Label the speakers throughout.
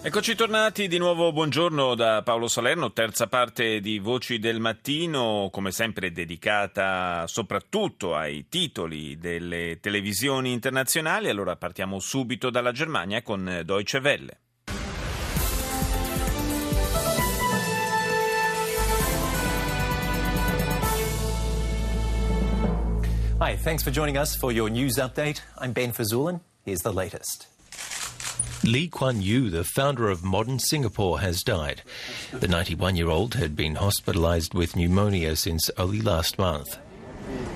Speaker 1: Eccoci tornati di nuovo, buongiorno da Paolo Salerno, terza parte di Voci del Mattino, come sempre dedicata soprattutto ai titoli delle televisioni internazionali. Allora partiamo subito dalla Germania con Deutsche Welle.
Speaker 2: Hi, thanks for joining us for your news update. I'm Ben Fazulin. Here's the latest.
Speaker 3: Lee Kuan Yew, the founder of modern Singapore, has died. The 91 year old had been hospitalized with pneumonia since early last month.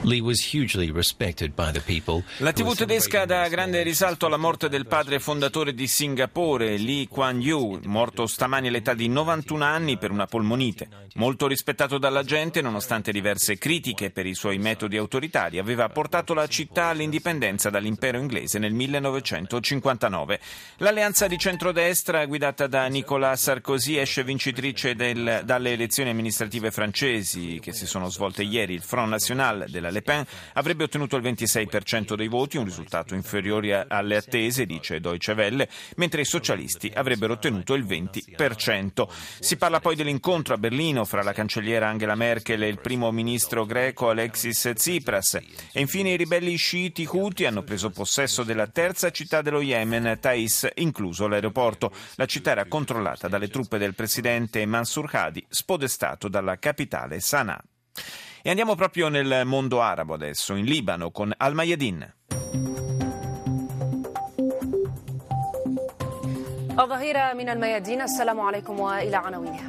Speaker 3: Lee was hugely respected by the people.
Speaker 1: La TV tedesca dà grande risalto alla morte del padre fondatore di Singapore, Lee Kuan Yew, morto stamani all'età di 91 anni per una polmonite. Molto rispettato dalla gente, nonostante diverse critiche per i suoi metodi autoritari, aveva portato la città all'indipendenza dall'impero inglese nel 1959. L'alleanza di centrodestra, guidata da Nicolas Sarkozy, esce vincitrice del, dalle elezioni amministrative francesi che si sono svolte ieri. Il Front National della Le Pen avrebbe ottenuto il 26% dei voti, un risultato inferiore alle attese, dice Deutsche Welle, mentre i socialisti avrebbero ottenuto il 20%. Si parla poi dell'incontro a Berlino fra la cancelliera Angela Merkel e il primo ministro greco Alexis Tsipras. E infine i ribelli sciiti Houthi hanno preso possesso della terza città dello Yemen, Thais, incluso l'aeroporto. La città era controllata dalle truppe del presidente Mansur Hadi, spodestato dalla capitale Sana'a. E andiamo proprio nel mondo arabo adesso, in Libano, con Al-Mayadin.
Speaker 4: الظهيرة من الميادين السلام عليكم وإلى عناوينها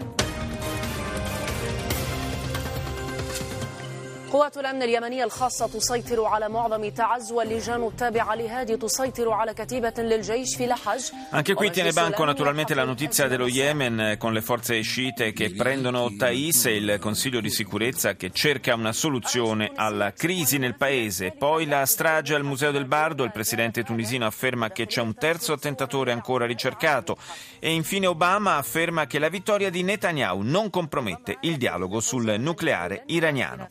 Speaker 4: قوات الأمن اليمنية الخاصة تسيطر على معظم تعز واللجان التابعة لهادي تسيطر على كتيبة للجيش في لحج
Speaker 1: Anche qui tiene banco naturalmente la notizia dello Yemen con le forze sciite che prendono Thais e il Consiglio di sicurezza che cerca una soluzione alla crisi nel paese. Poi la strage al Museo del Bardo, il presidente tunisino afferma che c'è un terzo attentatore ancora ricercato e infine Obama afferma che la vittoria di Netanyahu non compromette il dialogo sul nucleare iraniano.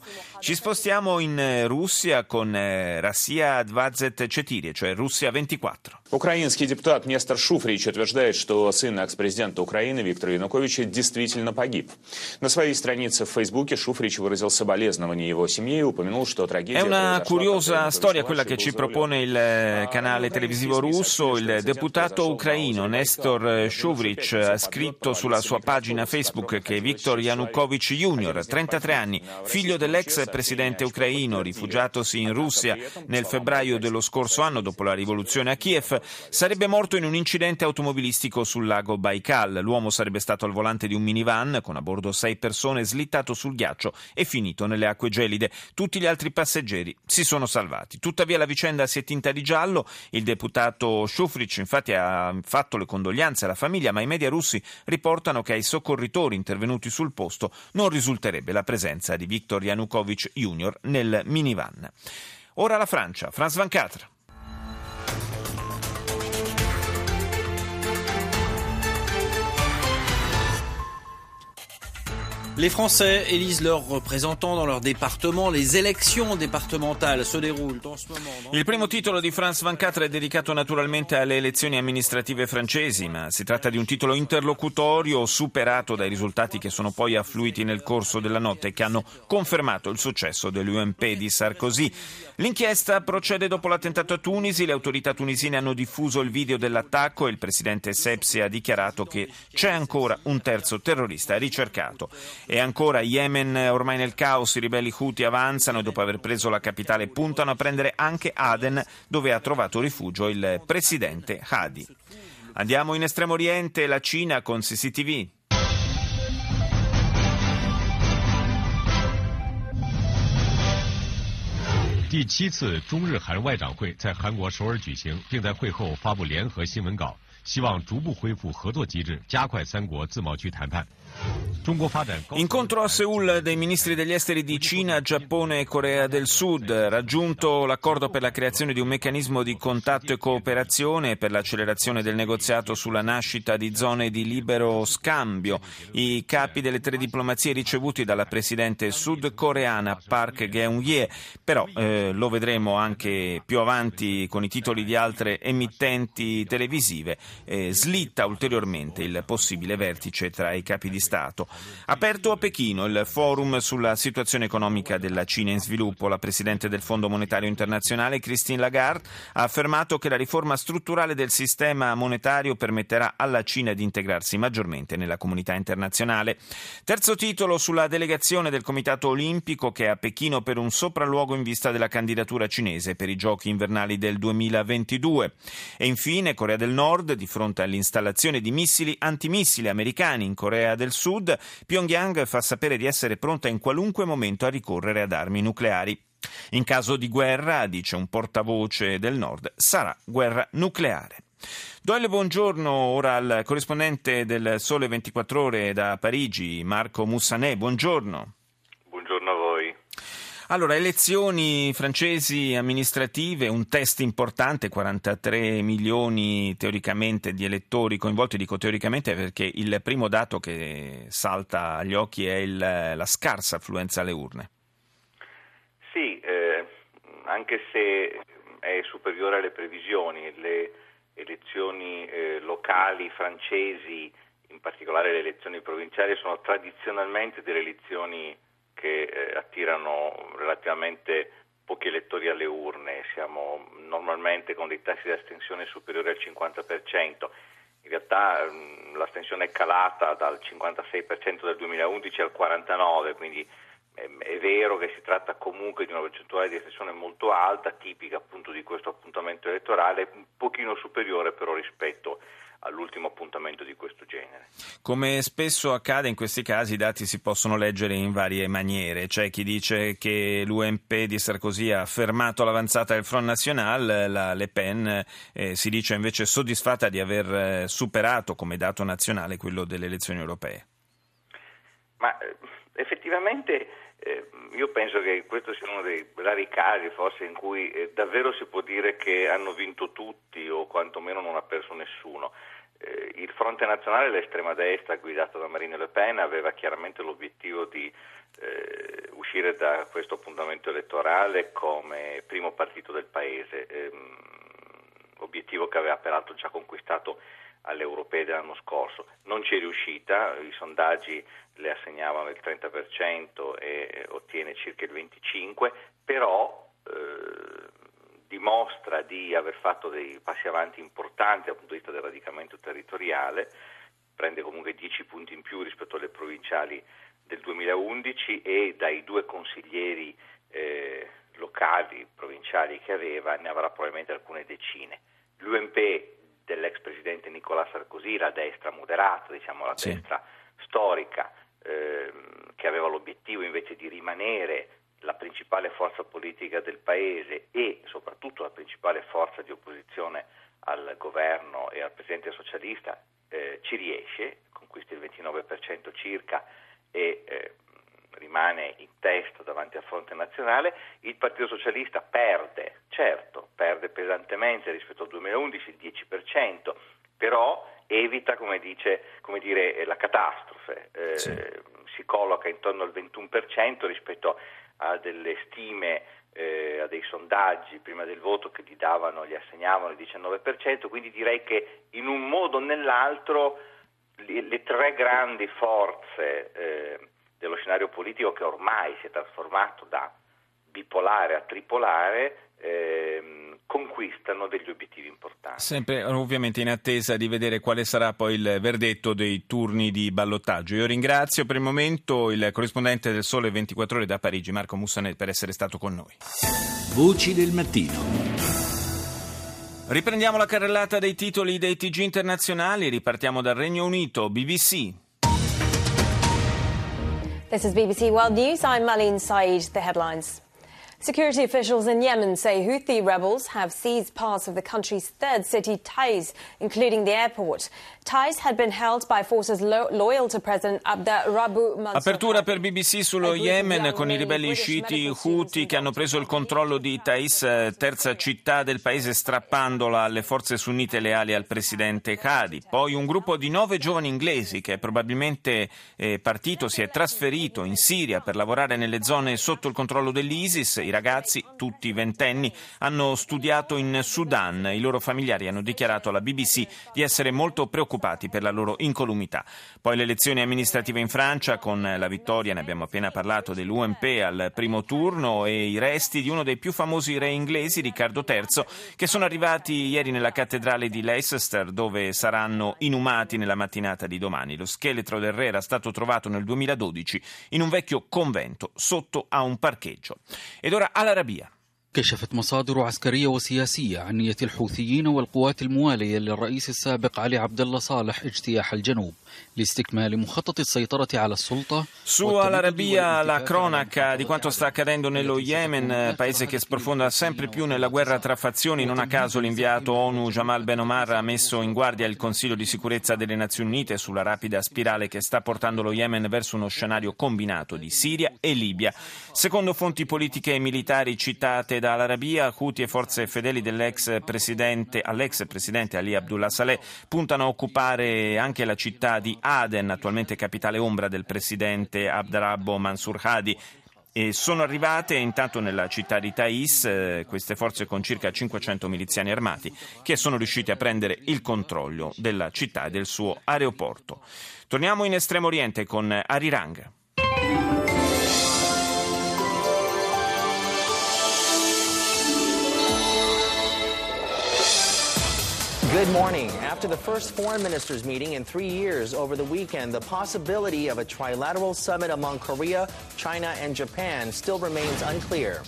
Speaker 1: Ci spostiamo in Russia con Rassia 24, cioè Russia 24.
Speaker 5: Украинский депутат Нестор Шуфрич утверждает, что сын экс-президента Украины Виктора Януковича действительно погиб. На своей странице в Фейсбуке Шуфрич выразил соболезнования его семье и упомянул, что трагедия...
Speaker 1: È una curiosa storia quella che ci propone il canale televisivo russo. Il deputato ucraino Nestor Shuvric ha scritto sulla sua pagina Facebook che Viktor Yanukovych Jr., 33 anni, figlio dell'ex presidente ucraino, rifugiatosi in Russia nel febbraio dello scorso anno dopo la rivoluzione a Kiev, sarebbe morto in un incidente automobilistico sul lago Baikal. L'uomo sarebbe stato al volante di un minivan con a bordo sei persone, slittato sul ghiaccio e finito nelle acque gelide. Tutti gli altri passeggeri si sono salvati. Tuttavia la vicenda si è tinta di giallo. Il deputato Shufric infatti ha fatto le condoglianze alla famiglia, ma i media russi riportano che ai soccorritori intervenuti sul posto non risulterebbe la presenza di Viktor Yanukovych Jr. nel minivan. Ora la Francia, France 24.
Speaker 6: Les Français élisent leurs représentants dans leur département. Les élections départementales se déroulent en ce moment.
Speaker 1: Il primo titolo di France 24 è dedicato naturalmente alle elezioni amministrative francesi, ma si tratta di un titolo interlocutorio superato dai risultati che sono poi affluiti nel corso della notte e che hanno confermato il successo dell'UMP di Sarkozy. L'inchiesta procede dopo l'attentato a Tunisi, le autorità tunisine hanno diffuso il video dell'attacco e il presidente Sepsi ha dichiarato che c'è ancora un terzo terrorista ricercato. E ancora Yemen ormai nel caos, i ribelli Houthi avanzano e dopo aver preso la capitale puntano a prendere anche Aden dove ha trovato rifugio il presidente Hadi. Andiamo in Estremo Oriente, la Cina con CCTV. Incontro a Seul dei ministri degli esteri di Cina, Giappone e Corea del Sud, raggiunto l'accordo per la creazione di un meccanismo di contatto e cooperazione per l'accelerazione del negoziato sulla nascita di zone di libero scambio. I capi delle tre diplomazie ricevuti dalla presidente sudcoreana Park Geun-ye. però eh, lo vedremo anche più avanti con i titoli di altre emittenti televisive, eh, slitta ulteriormente il possibile vertice tra i capi di Stato. Aperto a Pechino il forum sulla situazione economica della Cina in sviluppo, la Presidente del Fondo Monetario Internazionale Christine Lagarde ha affermato che la riforma strutturale del sistema monetario permetterà alla Cina di integrarsi maggiormente nella comunità internazionale. Terzo titolo sulla delegazione del Comitato Olimpico che è a Pechino per un sopralluogo in vista della candidatura cinese per i giochi invernali del 2022. E infine Corea del Nord, di fronte all'installazione di missili antimissili americani in Corea del Sud, Pyongyang fa sapere di essere pronta in qualunque momento a ricorrere ad armi nucleari. In caso di guerra, dice un portavoce del Nord, sarà guerra nucleare. Do il buongiorno ora al corrispondente del Sole 24 Ore da Parigi, Marco Mussanè. Buongiorno. Allora, elezioni francesi amministrative, un test importante, 43 milioni teoricamente di elettori coinvolti, dico teoricamente perché il primo dato che salta agli occhi è il, la scarsa affluenza alle urne.
Speaker 7: Sì, eh, anche se è superiore alle previsioni, le elezioni eh, locali francesi, in particolare le elezioni provinciali, sono tradizionalmente delle elezioni che eh, attirano relativamente pochi elettori alle urne, siamo normalmente con dei tassi di astensione superiori al 50%. In realtà mh, l'astensione è calata dal 56% del 2011 al 49%, quindi è, vero che si tratta comunque di una percentuale di astensione molto alta, tipica appunto di questo appuntamento elettorale, un pochino superiore però rispetto all'ultimo appuntamento di questo genere.
Speaker 1: Come spesso accade in questi casi i dati si possono leggere in varie maniere, c'è chi dice che l'UMP di Sarkozy ha fermato l'avanzata del Front National, la Le Pen eh, si dice invece soddisfatta di aver eh, superato come dato nazionale quello delle elezioni europee.
Speaker 7: Ma eh, effettivamente eh, io penso che questo sia uno dei rari casi forse in cui eh, davvero si può dire che hanno vinto tutti o quantomeno non ha perso nessuno. Eh, il fronte nazionale, l'estrema destra guidata da Marine Le Pen, aveva chiaramente l'obiettivo di eh, uscire da questo appuntamento elettorale come primo partito del paese, ehm, obiettivo che aveva peraltro già conquistato alle europee dell'anno scorso. Non ci è riuscita, i sondaggi le assegnavano il 30% e ottiene circa il 25%, però eh, dimostra di aver fatto dei passi avanti importanti dal punto di vista del radicamento territoriale, prende comunque 10 punti in più rispetto alle provinciali del 2011 e dai due consiglieri eh, locali, provinciali che aveva ne avrà probabilmente alcune decine. L'UMP dell'ex presidente Nicolas Sarkozy, la destra moderata, diciamo la sì. destra storica, ehm, che aveva l'obiettivo invece di rimanere la principale forza politica del paese e soprattutto la principale forza di opposizione al governo e al presidente socialista, eh, ci riesce, conquista il 29% circa e eh, rimane in testa davanti al fronte nazionale, il Partito Socialista perde, certo, perde pesantemente rispetto al 2011 il 10%, però evita come, dice, come dire, la catastrofe, eh, sì. si colloca intorno al 21% rispetto a delle stime eh, a dei sondaggi prima del voto che gli davano, gli assegnavano il 19%, quindi direi che in un modo o nell'altro le, le tre grandi forze eh, dello scenario politico che ormai si è trasformato da bipolare a tripolare ehm, conquistano degli obiettivi importanti.
Speaker 1: Sempre ovviamente in attesa di vedere quale sarà poi il verdetto dei turni di ballottaggio. Io ringrazio per il momento il corrispondente del Sole 24 Ore da Parigi, Marco Mussanet, per essere stato con noi.
Speaker 8: Voci del mattino.
Speaker 1: Riprendiamo la carrellata dei titoli dei TG internazionali, ripartiamo dal Regno Unito, BBC.
Speaker 9: This is BBC World News. I'm Malin Saeed. The headlines. Security officials in Yemen say Houthi rebels have seized parts of the country's third city, Taiz, including the airport. Taiz had been held by forces lo- loyal to President Abdurabu Mansur.
Speaker 1: Apertura per BBC sullo Yemen con i ribelli sciiti Houthi che hanno preso il controllo di Taiz, eh, terza città del paese, strappandola alle forze sunnite leali al presidente Hadi. Poi un gruppo di nove giovani inglesi che è probabilmente eh, partito, si è trasferito in Siria per lavorare nelle zone sotto il controllo dell'ISIS ragazzi, tutti ventenni, hanno studiato in Sudan. I loro familiari hanno dichiarato alla BBC di essere molto preoccupati per la loro incolumità. Poi le elezioni amministrative in Francia, con la vittoria, ne abbiamo appena parlato, dell'UMP al primo turno e i resti di uno dei più famosi re inglesi, Riccardo III, che sono arrivati ieri nella cattedrale di Leicester, dove saranno inumati nella mattinata di domani. Lo scheletro del re era stato trovato nel 2012 in un vecchio convento sotto a un parcheggio. Ed ora Agora, Al Arabia.
Speaker 10: كشفت مصادر عسكرية وسياسية عن نية الحوثيين والقوات الموالية للرئيس السابق علي عبد الله صالح اجتياح الجنوب لاستكمال مخطط السيطرة على السلطة
Speaker 1: Su Al-Arabiya la cronaca di quanto sta accadendo nello Yemen, paese che sprofonda sempre più nella guerra tra fazioni. Non a caso l'inviato ONU Jamal Ben Omar ha messo in guardia il Consiglio di sicurezza delle Nazioni Unite sulla rapida spirale che sta portando lo Yemen verso uno scenario combinato di Siria e Libia. Secondo fonti politiche e militari citate da Al-Arabiya, Houthi e forze fedeli dell'ex presidente, all'ex presidente Ali Abdullah Saleh puntano a occupare anche la città di Aden, attualmente capitale ombra del presidente Abdrabbo Mansur Hadi. E sono arrivate intanto nella città di Thais eh, queste forze con circa 500 miliziani armati che sono riusciti a prendere il controllo della città e del suo aeroporto. Torniamo in Estremo Oriente con Arirang.
Speaker 11: Good morning. After the first foreign ministers meeting in three years over the weekend, the possibility of a trilateral summit among Korea, China, and Japan still remains unclear.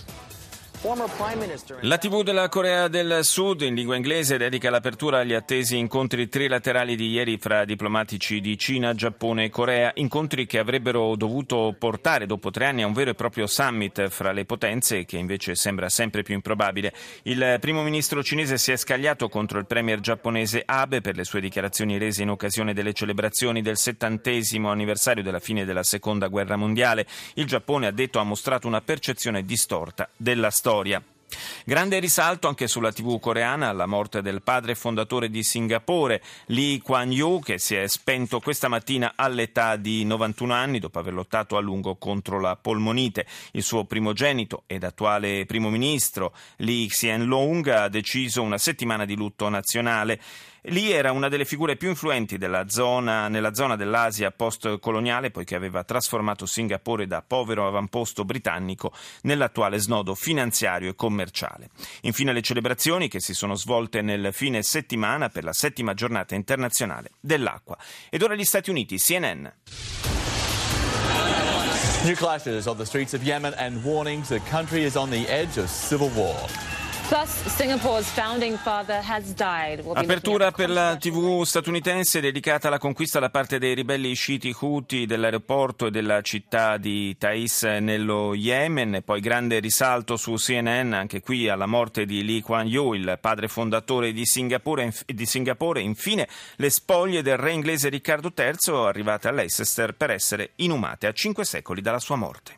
Speaker 1: La TV della Corea del Sud in lingua inglese dedica l'apertura agli attesi incontri trilaterali di ieri fra diplomatici di Cina, Giappone e Corea, incontri che avrebbero dovuto portare dopo tre anni a un vero e proprio summit fra le potenze che invece sembra sempre più improbabile. Il primo ministro cinese si è scagliato contro il premier giapponese Abe per le sue dichiarazioni rese in occasione delle celebrazioni del settantesimo anniversario della fine della seconda guerra mondiale. Il Giappone ha detto ha mostrato una percezione distorta della storia storia. Grande risalto anche sulla TV coreana alla morte del padre fondatore di Singapore, Lee Kuan Yew, che si è spento questa mattina all'età di 91 anni dopo aver lottato a lungo contro la polmonite. Il suo primogenito ed attuale primo ministro, Lee Hsien Loong, ha deciso una settimana di lutto nazionale. Lì era una delle figure più influenti zona, nella zona dell'Asia post-coloniale, poiché aveva trasformato Singapore da povero avamposto britannico nell'attuale snodo finanziario e commerciale. Infine le celebrazioni che si sono svolte nel fine settimana per la settima giornata internazionale dell'acqua. Ed ora gli Stati Uniti, CNN.
Speaker 12: New clashes on the streets of Yemen and warnings the country is on the edge of civil war.
Speaker 1: Apertura per la TV statunitense dedicata alla conquista da parte dei ribelli sciiti Houthi dell'aeroporto e della città di Thais nello Yemen, poi grande risalto su CNN anche qui alla morte di Lee Kuan Yew, il padre fondatore di Singapore, di Singapore. infine le spoglie del re inglese Riccardo III arrivate a Leicester per essere inumate a cinque secoli dalla sua morte.